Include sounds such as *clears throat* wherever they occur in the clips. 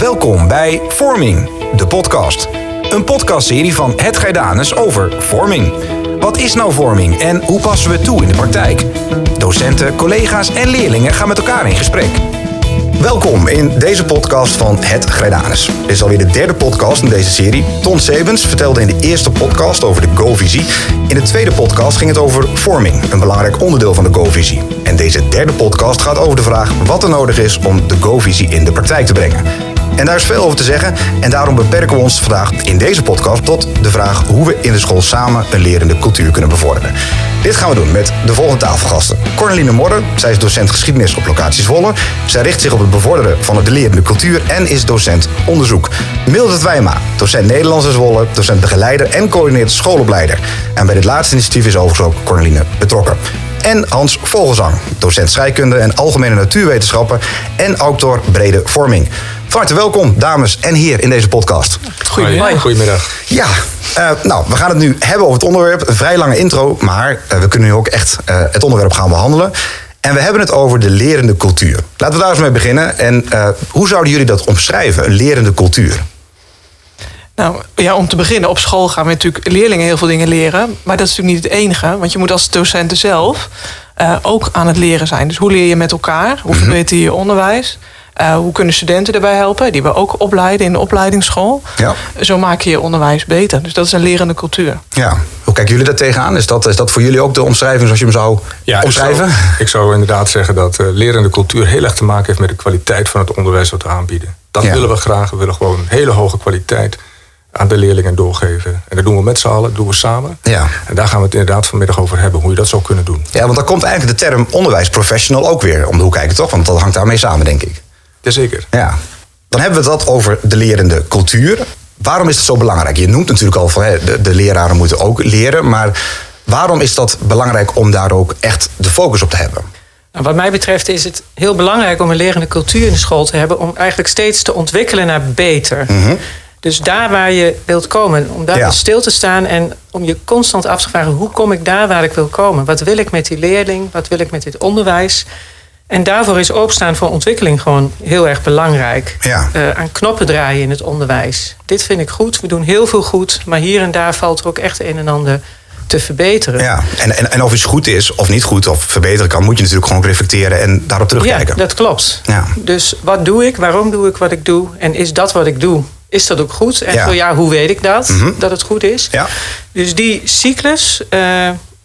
Welkom bij Vorming, de podcast. Een podcastserie van Het Geidanus over vorming. Wat is nou vorming en hoe passen we het toe in de praktijk? Docenten, collega's en leerlingen gaan met elkaar in gesprek. Welkom in deze podcast van Het Greidanus. Dit is alweer de derde podcast in deze serie. Ton Sebens vertelde in de eerste podcast over de Go-visie. In de tweede podcast ging het over vorming, een belangrijk onderdeel van de Go-visie. En deze derde podcast gaat over de vraag wat er nodig is om de Go-visie in de praktijk te brengen. En daar is veel over te zeggen en daarom beperken we ons vandaag in deze podcast tot de vraag hoe we in de school samen een lerende cultuur kunnen bevorderen. Dit gaan we doen met de volgende tafelgasten. Corneline Morren, zij is docent geschiedenis op locaties Zwolle. Zij richt zich op het bevorderen van de lerende cultuur en is docent onderzoek. Mildred Wijma, docent Nederlands in Zwolle, docent begeleider en coördineert schoolopleider. En bij dit laatste initiatief is overigens ook Corneline betrokken. En Hans Vogelzang, docent scheikunde en algemene natuurwetenschappen en autor brede vorming. Van harte welkom, dames en heren, in deze podcast. Goedemiddag. Goedemiddag. Ja, uh, nou, we gaan het nu hebben over het onderwerp. Een vrij lange intro, maar uh, we kunnen nu ook echt uh, het onderwerp gaan behandelen. En we hebben het over de lerende cultuur. Laten we daar eens mee beginnen. En hoe zouden jullie dat omschrijven, een lerende cultuur? Nou ja, om te beginnen, op school gaan we natuurlijk leerlingen heel veel dingen leren. Maar dat is natuurlijk niet het enige, want je moet als docenten zelf ook aan het leren zijn. Dus hoe leer je met elkaar? Hoe Mhm. verbeter je je onderwijs? Uh, hoe kunnen studenten erbij helpen, die we ook opleiden in de opleidingsschool? Ja. Zo maak je je onderwijs beter. Dus dat is een lerende cultuur. Ja. Hoe kijken jullie daar tegenaan? Is dat, is dat voor jullie ook de omschrijving zoals je hem zou ja, omschrijven? Ik zou, ik zou inderdaad zeggen dat uh, lerende cultuur heel erg te maken heeft met de kwaliteit van het onderwijs wat we aanbieden. Dat Ja. willen we graag. We willen gewoon een hele hoge kwaliteit aan de leerlingen doorgeven. En dat doen we met z'n allen, dat doen we samen. Ja. En daar gaan we het inderdaad vanmiddag over hebben, hoe je dat zou kunnen doen. ja, want dan komt eigenlijk de term onderwijsprofessional ook weer om de hoek kijken, toch? Want dat hangt daarmee samen, denk ik. Jazeker. Ja. Dan hebben we het over de lerende cultuur. Waarom is het zo belangrijk? Je noemt natuurlijk al van hè, de, de leraren moeten ook leren. Maar waarom is dat belangrijk om daar ook echt de focus op te hebben? Nou, wat mij betreft is het heel belangrijk om een lerende cultuur in de school te hebben. Om eigenlijk steeds te ontwikkelen naar beter. Dus daar waar je wilt komen, om daar Ja. wel stil te staan en om je constant af te vragen: hoe kom ik daar waar ik wil komen? Wat wil ik met die leerling? Wat wil ik met dit onderwijs? En daarvoor is openstaan voor ontwikkeling gewoon heel erg belangrijk. Ja. Eh, aan knoppen draaien in het onderwijs. Dit vind ik goed. We doen heel veel goed. Maar hier en daar valt er ook echt een en ander te verbeteren. Ja. En, en, en of iets goed is of niet goed of verbeteren kan, moet je natuurlijk gewoon reflecteren en daarop terugkijken. Ja, dat klopt. Ja. Dus wat doe ik? Waarom doe ik wat ik doe? En is dat wat ik doe? Is dat ook goed? En Ja. zo ja, hoe weet ik dat? Mhm. Dat het goed is? Ja. Dus die cyclus, eh,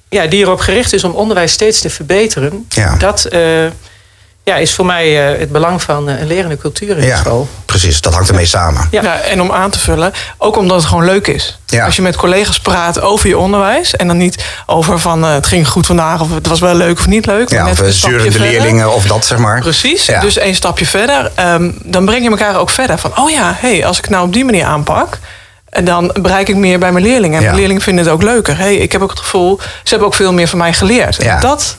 ja, die erop gericht is om onderwijs steeds te verbeteren, Ja. dat eh, ja, is voor mij eh, het belang van eh, een lerende cultuur in de Ja, school. precies. Dat hangt ermee samen. Ja. Ja, en om aan te vullen, ook omdat het gewoon leuk is. Ja. Als je met collega's praat over je onderwijs... en dan niet over van eh, het ging goed vandaag... of het was wel leuk of niet leuk. maar Ja, net of zurende verder. leerlingen of dat, zeg maar. Precies, Ja. dus één stapje verder. ehm, dan breng je elkaar ook verder. Van, oh ja, hey, als ik het nou op die manier aanpak... En dan bereik ik meer bij mijn leerlingen. En Ja. mijn leerlingen vinden het ook leuker. Hey, ik heb ook het gevoel, ze hebben ook veel meer van mij geleerd. En. Dat,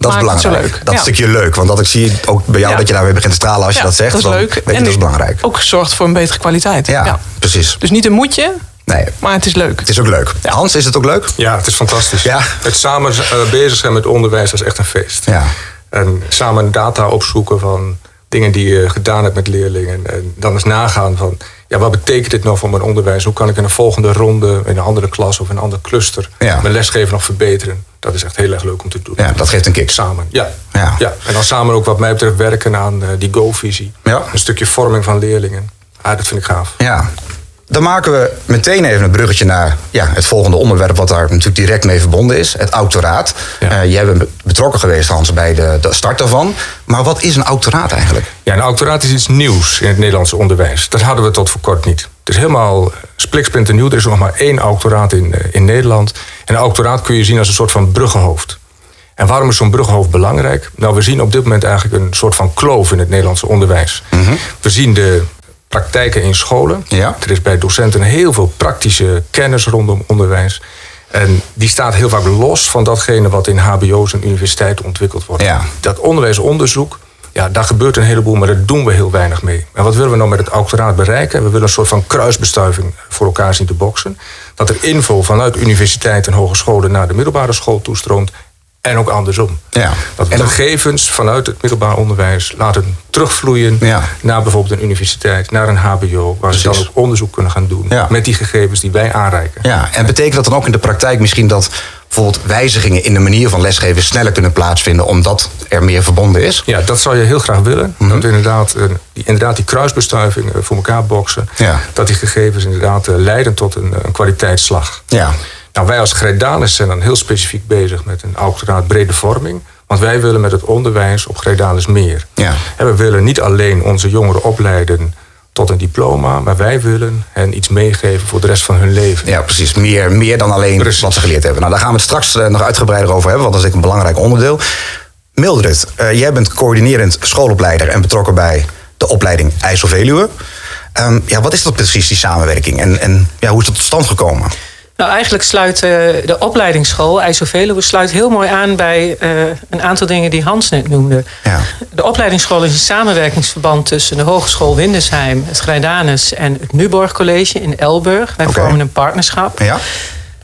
Dat is belangrijk. zo leuk. Dat Ja. stukje leuk. Want dat ik zie ook bij jou Ja. dat je daar weer begint te stralen als je dat zegt. dat is dan leuk. Weet je, en dat is belangrijk. ook zorgt voor een betere kwaliteit. Ja, precies. Dus niet een moedje, Nee, maar het is leuk. het is ook leuk. Hans, is het ook leuk? Ja, het is fantastisch. Ja. Het samen eh, bezig zijn met onderwijs is echt een feest. Ja. En samen data opzoeken van dingen die je gedaan hebt met leerlingen. En dan eens nagaan van, ja, wat betekent dit nou voor mijn onderwijs? Hoe kan ik in een volgende ronde, in een andere klas of in een ander cluster... Ja. mijn lesgeven nog verbeteren? Dat is echt heel erg leuk om te doen. Ja, dat geeft een kick. Samen, ja. Ja. ja. En dan samen ook wat mij betreft werken aan eh, die go-visie. Ja. Een stukje vorming van leerlingen. Ah, dat vind ik gaaf. Ja. Dan maken we meteen even een bruggetje naar ja, het volgende onderwerp... wat daar natuurlijk direct mee verbonden is. Het autoraat. Ja. Eh, jij bent betrokken geweest, Hans, bij de, de start daarvan. Maar wat is een autoraat eigenlijk? Ja, een autoraat is iets nieuws in het Nederlandse onderwijs. Dat hadden we tot voor kort niet. Het is helemaal spliksplinternieuw. Er is nog maar één autoraat in, eh, in Nederland. En een autoraat kun je zien als een soort van bruggenhoofd. En waarom is zo'n bruggenhoofd belangrijk? Nou, we zien op dit moment eigenlijk een soort van kloof in het Nederlandse onderwijs. We zien de praktijken in scholen. Ja. Er is bij docenten heel veel praktische kennis rondom onderwijs. En die staat heel vaak los van datgene wat in hbo's en universiteiten ontwikkeld wordt. Ja. Dat onderwijsonderzoek, ja, daar gebeurt een heleboel, maar daar doen we heel weinig mee. En wat willen we nou met het doctoraat bereiken? We willen een soort van kruisbestuiving voor elkaar zien te boksen. Dat er info vanuit universiteiten en hogescholen naar de middelbare school toestroomt. En ook andersom. Ja. Dat we En gegevens vanuit het middelbaar onderwijs laten terugvloeien Ja. naar bijvoorbeeld een universiteit, naar een HBO, waar ze dan ook onderzoek kunnen gaan doen Ja. met die gegevens die wij aanreiken. Ja, en betekent dat dan ook in de praktijk misschien dat bijvoorbeeld wijzigingen in de manier van lesgeven sneller kunnen plaatsvinden omdat er meer verbonden is? Ja, dat zou je heel graag willen. Mhm. Dat we inderdaad, eh, die, inderdaad die kruisbestuiving eh, voor elkaar boksen. Ja. Dat die gegevens inderdaad eh, leiden tot een, een kwaliteitsslag. Ja. Nou, wij als Gredalis zijn dan heel specifiek bezig met een auctoraat brede vorming. Want wij willen met het onderwijs op Gredalis meer. Ja. En we willen niet alleen onze jongeren opleiden tot een diploma, maar wij willen hen iets meegeven voor de rest van hun leven. Ja, precies. Meer, meer dan alleen Precies. wat ze geleerd hebben. Nou, daar gaan we het straks eh, nog uitgebreider over hebben, want dat is een belangrijk onderdeel. Mildred, eh, jij bent coördinerend schoolopleider en betrokken bij de opleiding IJsselveluwe. Ehm ja, wat is dat precies, die samenwerking? En, en ja, hoe is dat tot stand gekomen? Nou, eigenlijk sluit eh, de opleidingsschool IJsselveluwe sluit heel mooi aan bij eh, een aantal dingen die Hans net noemde. Ja. De opleidingsschool is een samenwerkingsverband tussen de Hogeschool Windesheim, het Grijdanus en het Nuborg College in Elburg. Wij vormen een partnerschap. Ja?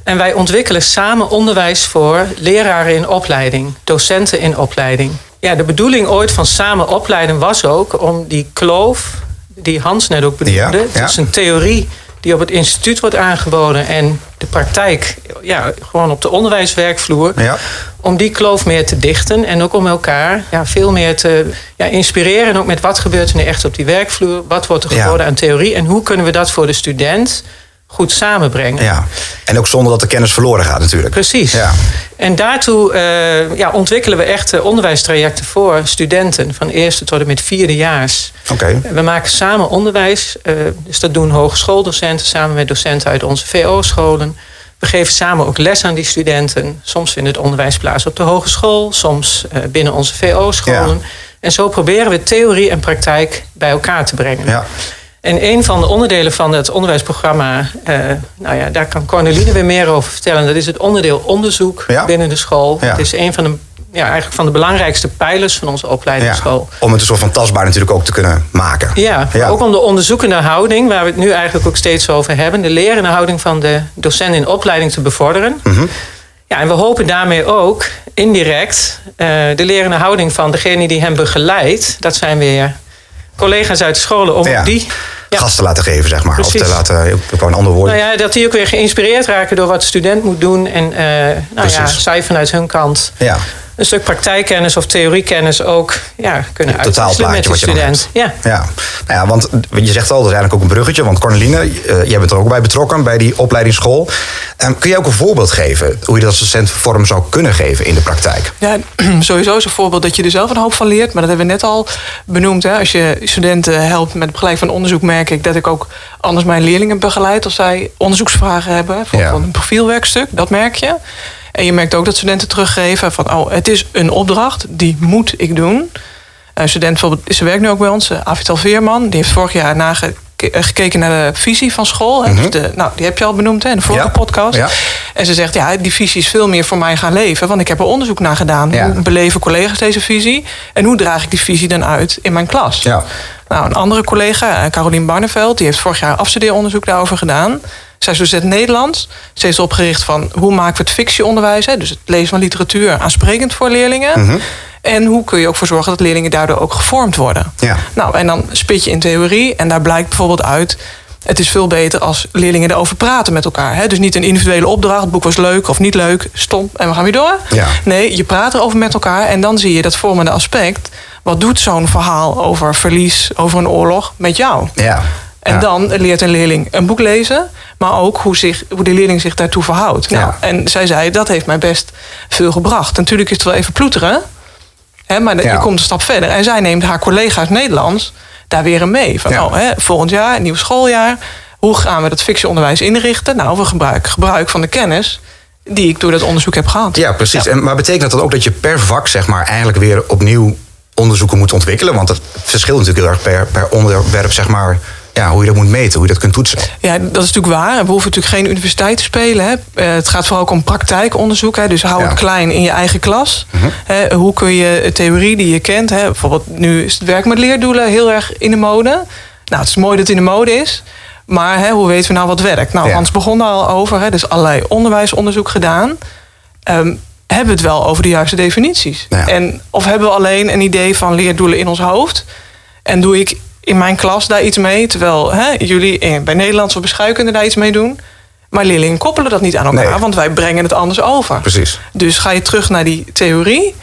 En wij ontwikkelen samen onderwijs voor leraren in opleiding, docenten in opleiding. Ja, de bedoeling ooit van samen opleiden was ook om die kloof, die Hans net ook benoemde, Ja, ja. tussen theorie die op het instituut wordt aangeboden en de praktijk, ja, gewoon op de onderwijswerkvloer, Ja. om die kloof meer te dichten en ook om elkaar ja, veel meer te ja, inspireren. En ook met wat gebeurt er nu echt op die werkvloer, wat wordt er Ja. geboden aan theorie en hoe kunnen we dat voor de student goed samenbrengen. ja. En ook zonder dat de kennis verloren gaat natuurlijk. Precies. Ja. En daartoe eh, ja, ontwikkelen we echt eh, onderwijstrajecten voor studenten van eerste tot en met vierde jaars. Oké. We maken samen onderwijs, eh, dus dat doen hogeschooldocenten samen met docenten uit onze VO-scholen. We geven samen ook les aan die studenten. Soms vindt het onderwijs plaats op de hogeschool, soms binnen onze VO-scholen. Ja. En zo proberen we theorie en praktijk bij elkaar te brengen. Ja. En een van de onderdelen van het onderwijsprogramma, eh, nou ja, daar kan Corneline weer meer over vertellen. Dat is het onderdeel onderzoek Ja. binnen de school. Ja. Het is een van de, ja, eigenlijk van de belangrijkste pijlers van onze ja. opleidingsschool. Om het een soort van tastbaar natuurlijk ook te kunnen maken. Ja, ook om de onderzoekende houding, waar we het nu eigenlijk ook steeds over hebben, de lerende houding van de docent in opleiding te bevorderen. Mhm. Ja, en we hopen daarmee ook indirect eh, de lerende houding van degene die hem begeleidt, dat zijn weer collega's uit de scholen, om Ja. die ja, Gas te laten geven, zeg maar. Of te laten, heb een ander woord. nou ja, dat die ook weer geïnspireerd raken door wat de student moet doen. En eh, nou ja, zij vanuit hun kant ja. Een stuk praktijkkennis of theoriekennis ook ja, kunnen Het uitwisselen met de wat je dan student. Ja. Ja, nou ja, want je zegt al, dat is eigenlijk ook een bruggetje. Want Corneline, eh, jij bent er ook bij betrokken, bij die opleidingsschool. Ehm, kun je ook een voorbeeld geven hoe je dat als docent vorm zou kunnen geven in de praktijk? Ja, *clears throat* sowieso is een voorbeeld dat je er zelf een hoop van leert. Maar dat hebben we net al benoemd. Hè. Als je studenten helpt met het begeleiden van onderzoek... merk ik dat ik ook anders mijn leerlingen begeleid... als zij onderzoeksvragen hebben Ja. voor een profielwerkstuk. Dat merk je. En je merkt ook dat studenten teruggeven van... oh, het is een opdracht, die moet ik doen. Een student bijvoorbeeld, ze werkt nu ook bij ons, eh, Avital Veerman. Die heeft vorig jaar nage- eh, gekeken naar de visie van school. hè. Dus de, nou, die heb je al benoemd hè, in de vorige Mhm. Ja. podcast. Ja. En ze zegt, ja, die visie is veel meer voor mij gaan leven. Want ik heb er onderzoek naar gedaan. Ja. Hoe beleven collega's deze visie? En hoe draag ik die visie dan uit in mijn klas? Ja. Nou, een andere collega, eh, Carolien Barneveld... die heeft vorig jaar afstudeeronderzoek daarover gedaan. Zij is docent Nederlands. Ze is opgericht van hoe maken we het fictieonderwijs... Hè, dus het lezen van literatuur aansprekend voor leerlingen... Mhm. En hoe kun je ook voor zorgen dat leerlingen daardoor ook gevormd worden? Ja. Nou, en dan spit je in theorie en daar blijkt bijvoorbeeld uit... het is veel beter als leerlingen erover praten met elkaar. Hè? Dus niet een individuele opdracht, het boek was leuk of niet leuk, stom en we gaan weer door. Ja. Nee, je praat erover met elkaar en dan zie je dat vormende aspect... wat doet zo'n verhaal over verlies, over een oorlog met jou? Ja. En Ja. dan leert een leerling een boek lezen, maar ook hoe, zich, hoe de leerling zich daartoe verhoudt. Nou, Ja. En zij zei, dat heeft mij best veel gebracht. Natuurlijk is het wel even ploeteren, hè, maar je komt een stap verder. En zij neemt haar collega's Nederlands daar weer in mee. Van, oh, hè, volgend jaar, een nieuw schooljaar. Hoe gaan we dat fictieonderwijs inrichten? Nou, we gebruiken gebruik van de kennis die ik door dat onderzoek heb gehad. Ja, precies. Ja. En, maar betekent dat dan ook dat je per vak zeg maar, eigenlijk weer opnieuw onderzoeken moet ontwikkelen? Want het verschilt natuurlijk heel erg per, per onderwerp, zeg maar, ja, hoe je dat moet meten, hoe je dat kunt toetsen. Ja, dat is natuurlijk waar. We hoeven natuurlijk geen universiteit te spelen. Hè. Eh, het gaat vooral ook om praktijkonderzoek. Hè. Dus hou Ja. Mhm. het klein in je eigen klas. Hè, hoe kun je de theorie die je kent... Hè, bijvoorbeeld nu is het werk met leerdoelen heel erg in de mode. Nou, het is mooi dat het in de mode is. Maar hè, hoe weten we nou wat werkt? Nou, Ja. Hans begon daar al over. Hè, dus allerlei onderwijsonderzoek gedaan. Ehm, hebben we het wel over de juiste definities? Ja. En, of hebben we alleen een idee van leerdoelen in ons hoofd? En doe ik in mijn klas daar iets mee? Terwijl hè, jullie in- bij Nederlands of bij scheikunde daar iets mee doen. Maar leerlingen koppelen dat niet aan elkaar, Nee. want wij brengen het anders over. Precies. Dus ga je terug naar die theorie.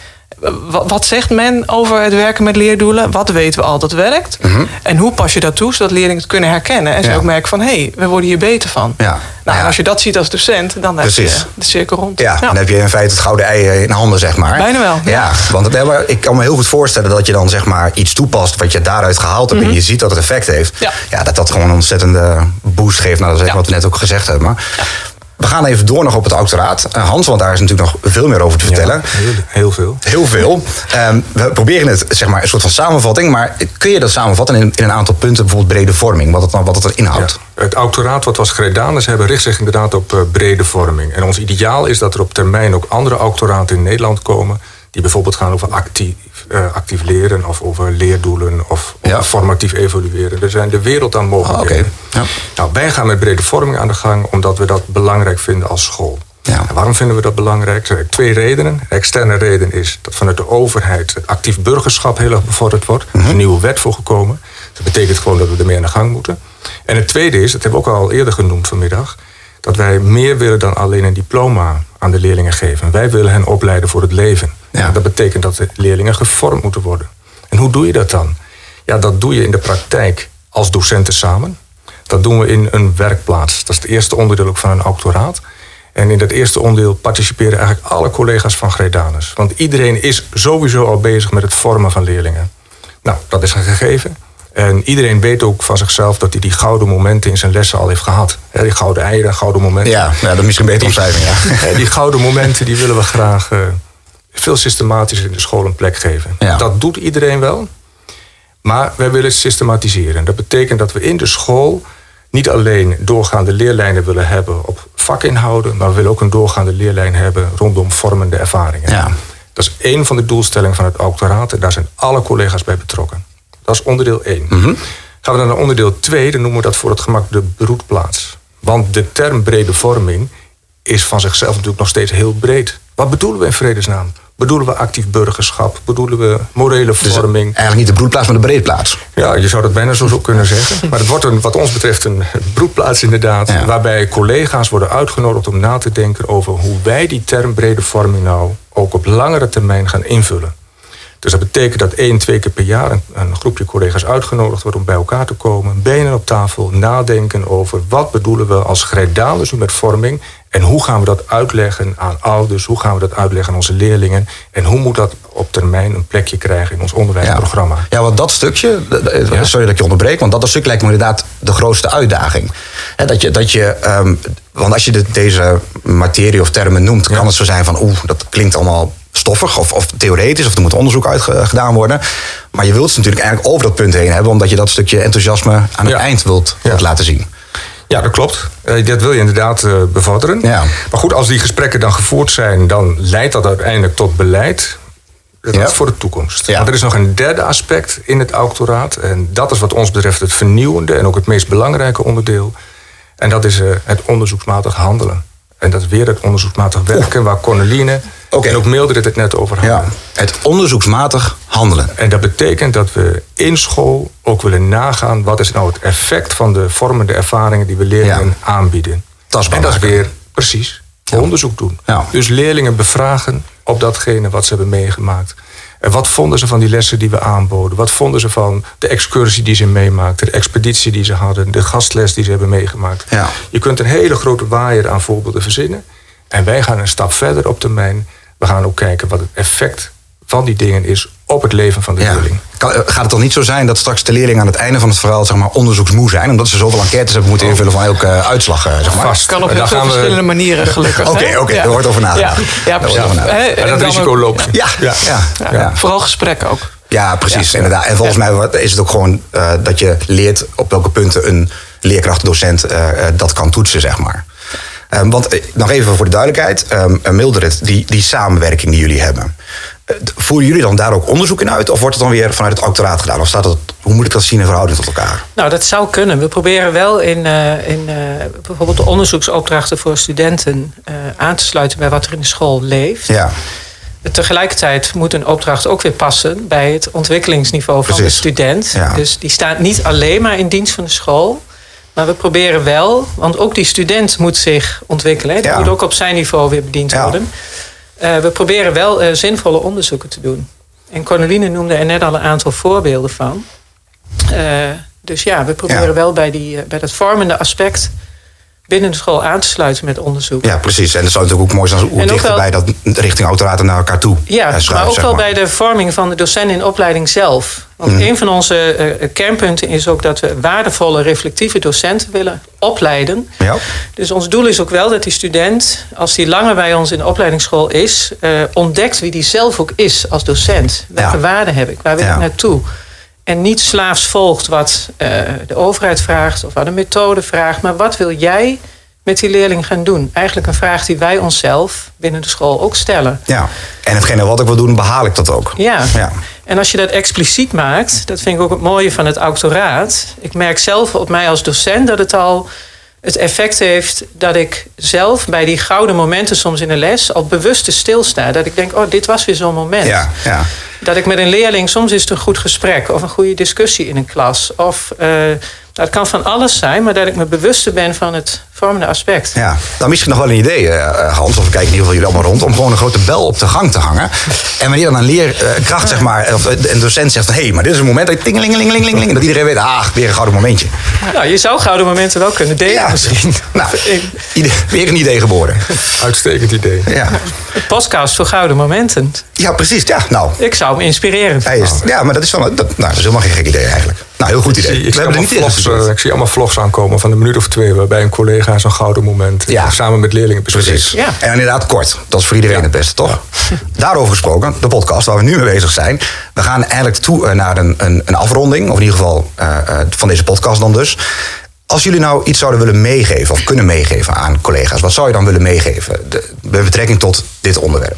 Wat, zegt men over het werken met leerdoelen? Wat weten we al dat werkt? En hoe pas je dat toe, zodat leerlingen het kunnen herkennen? En ze Mhm. Ja. ook merken van, hé, hey, we worden hier beter van. Ja. Nou, Ja. als je dat ziet als docent, dan heb Precies. je de cirkel rond. Ja, dan heb je in feite het gouden ei in handen, zeg maar. Bijna wel, Ja, want het- ik kan me heel goed voorstellen dat je dan zeg maar iets toepast wat je daaruit gehaald hebt en je ziet dat het effect heeft. Mhm. Ja. dat dat gewoon een ontzettende boost geeft. Nou, dat is wat we net ook gezegd hebben. Maar we gaan even door nog op het doctoraat. Eh, Hans, want daar is natuurlijk nog veel meer over te vertellen. Ja, heel, heel veel. Heel veel. Ehm, we proberen het, zeg maar, een soort van samenvatting. Maar kun je dat samenvatten in, in een aantal punten? Bijvoorbeeld brede vorming, wat het, dan- wat het inhoudt. Ja. Het auctoraat wat was gedaan is hebben richt zich inderdaad op eh, brede vorming. En ons ideaal is dat er op termijn ook andere auctoraten in Nederland komen... die bijvoorbeeld gaan over actief, eh, actief leren of over leerdoelen of Ja. formatief evalueren. Er zijn de wereld aan mogelijkheden. Oké. Ja. Nou, wij gaan met brede vorming aan de gang omdat we dat belangrijk vinden als school. Ja. En waarom vinden we dat belangrijk? Er zijn twee redenen. De externe reden is dat vanuit de overheid het actief burgerschap heel erg bevorderd wordt. Er is een nieuwe wet voor gekomen. Dat betekent gewoon dat we ermee aan de gang moeten. En het tweede is, dat hebben we ook al eerder genoemd vanmiddag, dat wij meer willen dan alleen een diploma aan de leerlingen geven. Wij willen hen opleiden voor het leven. Ja. Dat betekent dat de leerlingen gevormd moeten worden. En hoe doe je dat dan? Ja, dat doe je in de praktijk als docenten samen. Dat doen we in een werkplaats. Dat is het eerste onderdeel ook van een auctoraat. En in dat eerste onderdeel participeren eigenlijk alle collega's van Gredanus. Want iedereen is sowieso al bezig met het vormen van leerlingen. Nou, dat is een gegeven. En iedereen weet ook van zichzelf dat hij die gouden momenten in zijn lessen al heeft gehad. Die gouden eieren, gouden momenten. Ja, ja, dat is misschien beter omschrijving. Ja. *laughs* Die gouden momenten die willen we graag eh, veel systematischer in de school een plek geven. Ja. Dat doet iedereen wel. Maar wij willen systematiseren. Dat betekent dat we in de school niet alleen doorgaande leerlijnen willen hebben op vakinhouden, maar we willen ook een doorgaande leerlijn hebben rondom vormende ervaringen. Ja. Dat is één van de doelstellingen van het auctoraat en daar zijn alle collega's bij betrokken. Dat is onderdeel één. Mhm. Gaan we dan naar onderdeel 2, dan noemen we dat voor het gemak de beroepsplaats. Want de term brede vorming is van zichzelf natuurlijk nog steeds heel breed. Wat bedoelen we in vredesnaam? Bedoelen we actief burgerschap? Bedoelen we morele Dus vorming? eigenlijk niet de broedplaats, maar de breedplaats. Ja, je zou dat bijna zo zo kunnen zeggen. Maar het wordt een, wat ons betreft een broedplaats inderdaad. Ja. Waarbij collega's worden uitgenodigd om na te denken over hoe wij die term brede vorming nou ook op langere termijn gaan invullen. Dus dat betekent dat één, twee keer per jaar een, een groepje collega's uitgenodigd wordt om bij elkaar te komen. Benen op tafel, nadenken over wat bedoelen we als Gredalus nu met vorming. En hoe gaan we dat uitleggen aan ouders? Hoe gaan we dat uitleggen aan onze leerlingen? En hoe moet dat op termijn een plekje krijgen in ons onderwijsprogramma? Ja, want dat stukje, Ja. sorry dat ik je onderbreek, want dat stuk lijkt me inderdaad de grootste uitdaging. Dat je, dat je, ehm, want als je deze materie of termen noemt, kan het zo zijn van oeh, dat klinkt allemaal stoffig of, of theoretisch, of er moet onderzoek uit gedaan worden. Maar je wilt ze natuurlijk eigenlijk over dat punt heen hebben, omdat je dat stukje enthousiasme aan het Ja. eind wilt, Ja. laten zien. Ja, dat klopt. Eh, dat wil je inderdaad eh, bevorderen. Ja. Maar goed, als die gesprekken dan gevoerd zijn, dan leidt dat uiteindelijk tot beleid. Dat is voor de toekomst. Ja. Want er is nog een derde aspect in het auctoraat. En dat is wat ons betreft het vernieuwende en ook het meest belangrijke onderdeel. En dat is eh, het onderzoeksmatig handelen. En dat is weer het onderzoeksmatig werken, waar Corneline en ook Mildred het net over hadden. Ja. Het onderzoeksmatig handelen. En dat betekent dat we in school ook willen nagaan... wat is nou het effect van de vormende ervaringen die we leerlingen Ja. aanbieden. Tastbaar en dat is weer precies onderzoek doen. Ja. Dus leerlingen bevragen op datgene wat ze hebben meegemaakt. En wat vonden ze van die lessen die we aanboden? Wat vonden ze van de excursie die ze meemaakten... de expeditie die ze hadden, de gastles die ze hebben meegemaakt? Ja. Je kunt een hele grote waaier aan voorbeelden verzinnen. En wij gaan een stap verder op termijn. We gaan ook kijken wat het effect van die dingen is op het leven van de Ja. leerling. Eh, Gaat het dan niet zo zijn dat straks de leerlingen aan het einde van het verhaal zeg maar, onderzoeksmoe zijn, omdat ze zoveel enquêtes hebben moeten invullen van elke eh, uitslag? eh, zeg maar? Vast. kan op En heel veel we- verschillende manieren, gelukkig. Oké, oké, daar wordt over nagedacht. Ja, ja precies. over nagedacht. Hè, En dat risico ook- loop je. Ja, ja, ja. Ja, ja. Vooral gesprekken ook. Ja, precies, Ja. inderdaad. En volgens mij is het ook gewoon eh, dat je leert op welke punten een leerkracht, docent dat kan toetsen, zeg maar. Ehm, want nog even voor de duidelijkheid, ehm, eh, Mildred, die, die samenwerking die jullie hebben. Voeren jullie dan daar ook onderzoek in uit? Of wordt het dan weer vanuit het auctoraat gedaan? Of staat het, hoe moet ik dat zien in verhouding tot elkaar? Nou, dat zou kunnen. We proberen wel in, eh, in eh, bijvoorbeeld de onderzoeksopdrachten voor studenten eh, aan te sluiten bij wat er in de school leeft. Ja, Tegelijkertijd moet een opdracht ook weer passen bij het ontwikkelingsniveau van Precies. de student. Ja. Dus die staat niet alleen maar in dienst van de school. Maar we proberen wel, want ook die student moet zich ontwikkelen. hè. Die Ja. moet ook op zijn niveau weer bediend Ja. worden. Eh, we proberen wel eh, zinvolle onderzoeken te doen. En Corneline noemde er net al een aantal voorbeelden van. Eh, dus ja, we proberen Ja. wel bij, die, bij dat vormende aspect binnen de school aan te sluiten met onderzoek. ja, precies. En dat zou natuurlijk ook mooi zijn hoe dichterbij dat richting autoraten naar elkaar toe Ja, eh, maar ook wel bij de vorming van de docenten in opleiding zelf. Want Mhm. een van onze eh, kernpunten is ook dat we waardevolle, reflectieve docenten willen opleiden. Ja, Dus ons doel is ook wel dat die student, als die langer bij ons in de opleidingsschool is, eh, ontdekt wie die zelf ook is als docent. Welke Ja. waarden heb ik? Waar wil Ja. ik naartoe? En niet slaafs volgt wat eh, de overheid vraagt of wat een methode vraagt, maar wat wil jij met die leerling gaan doen? Eigenlijk een vraag die wij onszelf binnen de school ook stellen. ja. En hetgene wat ik wil doen, behaal ik dat ook. Ja. Ja, En als je dat expliciet maakt, dat vind ik ook het mooie van het autoraat. Ik merk zelf op mij als docent dat het al het effect heeft dat ik zelf bij die gouden momenten soms in de les al bewust te stilsta. Dat ik denk, oh, dit was weer zo'n moment. ja, ja. Dat ik met een leerling, soms is het een goed gesprek of een goede discussie in een klas. Of eh, dat kan van alles zijn, maar dat ik me bewuster ben van het vormende aspect. Ja, nou misschien nog wel een idee, eh, Hans, of we kijken in ieder geval jullie allemaal rond, om gewoon een grote bel op de gang te hangen. En wanneer dan een leerkracht, zeg maar, of een docent zegt hé, maar dit is een moment dat tingelingelingelingeling, dat iedereen weet, ah, weer een gouden momentje. Nou, je zou gouden momenten wel kunnen delen misschien. *laughs* Nou, weer een idee geboren. Uitstekend idee. Ja, Het podcast voor gouden momenten. ja precies. Ja, nou, Ik zou hem inspireren. hij is, ja, maar dat is, wel, een- dat, nou, dat is helemaal geen gek idee eigenlijk. Nou, heel goed idee. ik, We zie hebben er allemaal niet vlogs, eh, ik zie allemaal vlogs aankomen van een minuut of twee... waarbij een collega zo'n gouden moment eh, Ja. samen met leerlingen bespreekt. Precies. Ja. En inderdaad kort. Dat is voor iedereen het beste, toch? *laughs* Daarover gesproken, de podcast waar we nu mee bezig zijn. We gaan eigenlijk toe eh, naar een, een, een afronding. Of in ieder geval eh, eh, van deze podcast dan dus. Als jullie nou iets zouden willen meegeven of kunnen meegeven aan collega's... wat zou je dan willen meegeven de, met betrekking tot dit onderwerp?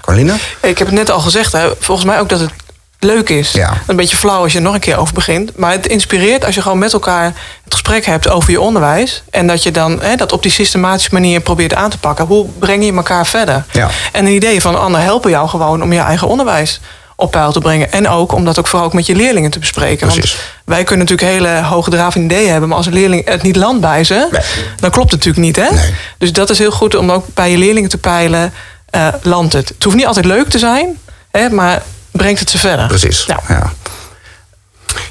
Corneline? Ik heb het net al gezegd, hè, volgens mij ook dat het leuk is. Ja. Een beetje flauw als je er nog een keer over begint. Maar het inspireert als je gewoon met elkaar het gesprek hebt over je onderwijs. En dat je dan hè, dat op die systematische manier probeert aan te pakken. Hoe breng je elkaar verder? Ja. En een idee van anderen helpen jou gewoon om je eigen onderwijs op peil te brengen. En ook om dat ook vooral ook met je leerlingen te bespreken. Precies. Want wij kunnen natuurlijk hele hoogdravende ideeën hebben. Maar als een leerling het niet landt bij ze, Nee. dan klopt het natuurlijk niet. Hè? Nee. Dus dat is heel goed om ook bij je leerlingen te peilen. eh landt het? Het hoeft niet altijd leuk te zijn, hè, maar brengt het ze verder. Precies. Ja. Ja.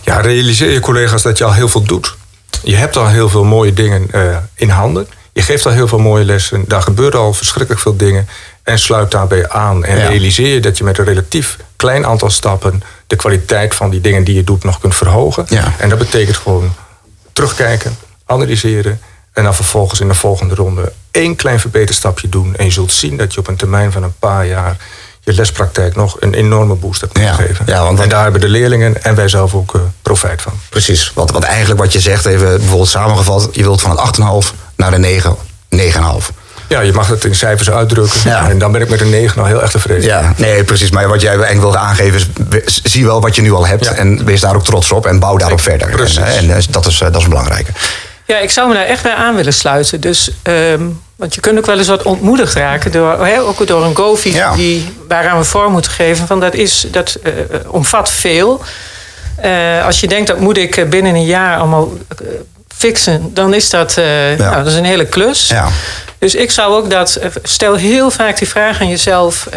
Ja, realiseer je collega's dat je al heel veel doet. Je hebt al heel veel mooie dingen eh, in handen. Je geeft al heel veel mooie lessen. Daar gebeuren al verschrikkelijk veel dingen. En sluit daarbij aan. En Ja. realiseer je dat je met een relatief klein aantal stappen... de kwaliteit van die dingen die je doet nog kunt verhogen. Ja. En dat betekent gewoon terugkijken, analyseren... en dan vervolgens in de volgende ronde één klein verbeterstapje doen. En je zult zien dat je op een termijn van een paar jaar... je lespraktijk nog een enorme boost hebt kunnen Ja. want- en daar hebben de leerlingen en wij zelf ook eh, profijt van. Precies. Want, want eigenlijk wat je zegt, even bijvoorbeeld samengevat... je wilt van een 8,5 naar een 9, 9,5. Ja, je mag het in cijfers uitdrukken. Ja. En dan ben ik met een 9 al heel erg tevreden. Ja, nee, precies. Maar wat jij eigenlijk wilde aangeven is... zie wel wat je nu al hebt Ja. en wees daar ook trots op... en bouw daarop verder. Precies. En, en eh, dat, is, eh, dat is een belangrijke. Ja, ik zou me daar echt bij aan willen sluiten. Dus, ehm, want je kunt ook wel eens wat ontmoedigd raken door, ook door een go-visie Ja. die waaraan we vorm moeten geven. Van dat is, dat eh, omvat veel. Eh, als je denkt dat moet ik eh, binnen een jaar allemaal fixen, dan is dat, nou, dat is een hele klus. Ja, Dus ik zou ook dat, stel heel vaak die vraag aan jezelf: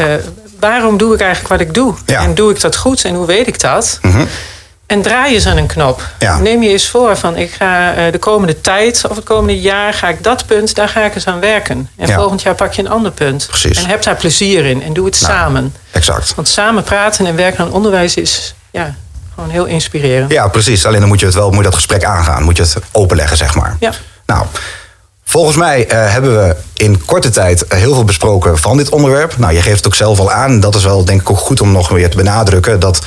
waarom doe ik eigenlijk wat ik doe? Ja. En doe ik dat goed en hoe weet ik dat? Mhm. En draai eens aan een knop. Ja. Neem je eens voor van ik ga eh, de komende tijd of het komende jaar ga ik dat punt, daar ga ik eens aan werken. En Ja. volgend jaar pak je een ander punt. Precies. En heb daar plezier in en doe het Nou. samen. exact. Want samen praten en werken aan onderwijs is ja, gewoon heel inspirerend. Ja, precies. Alleen dan moet je het wel, moet je dat gesprek aangaan. Moet je het openleggen, zeg maar. Ja. Nou, volgens mij eh, hebben we in korte tijd heel veel besproken van dit onderwerp. Nou, je geeft het ook zelf al aan. Dat is wel denk ik ook goed om nog weer te benadrukken. Dat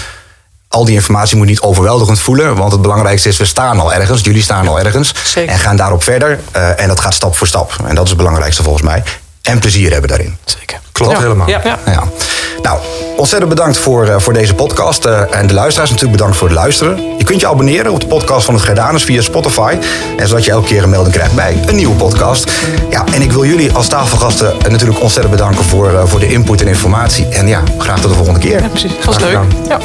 al die informatie moet niet overweldigend voelen. Want het belangrijkste is, we staan al ergens. Jullie staan al ergens. Zeker. En gaan daarop verder. eh, en dat gaat stap voor stap. En dat is het belangrijkste volgens mij. en plezier hebben daarin. Zeker. Klopt Ja. helemaal. Ja. Ja. Ja. Nou, ontzettend bedankt voor, eh, voor deze podcast. eh, en de luisteraars natuurlijk bedankt voor het luisteren. Je kunt je abonneren op de podcast van het Gerdanus via Spotify. En zodat je elke keer een melding krijgt bij een nieuwe podcast. Ja, en ik wil jullie als tafelgasten natuurlijk ontzettend bedanken voor, voor de input en informatie. En ja, graag tot de volgende keer. Ja, precies. Dat was leuk. gedaan. Ja.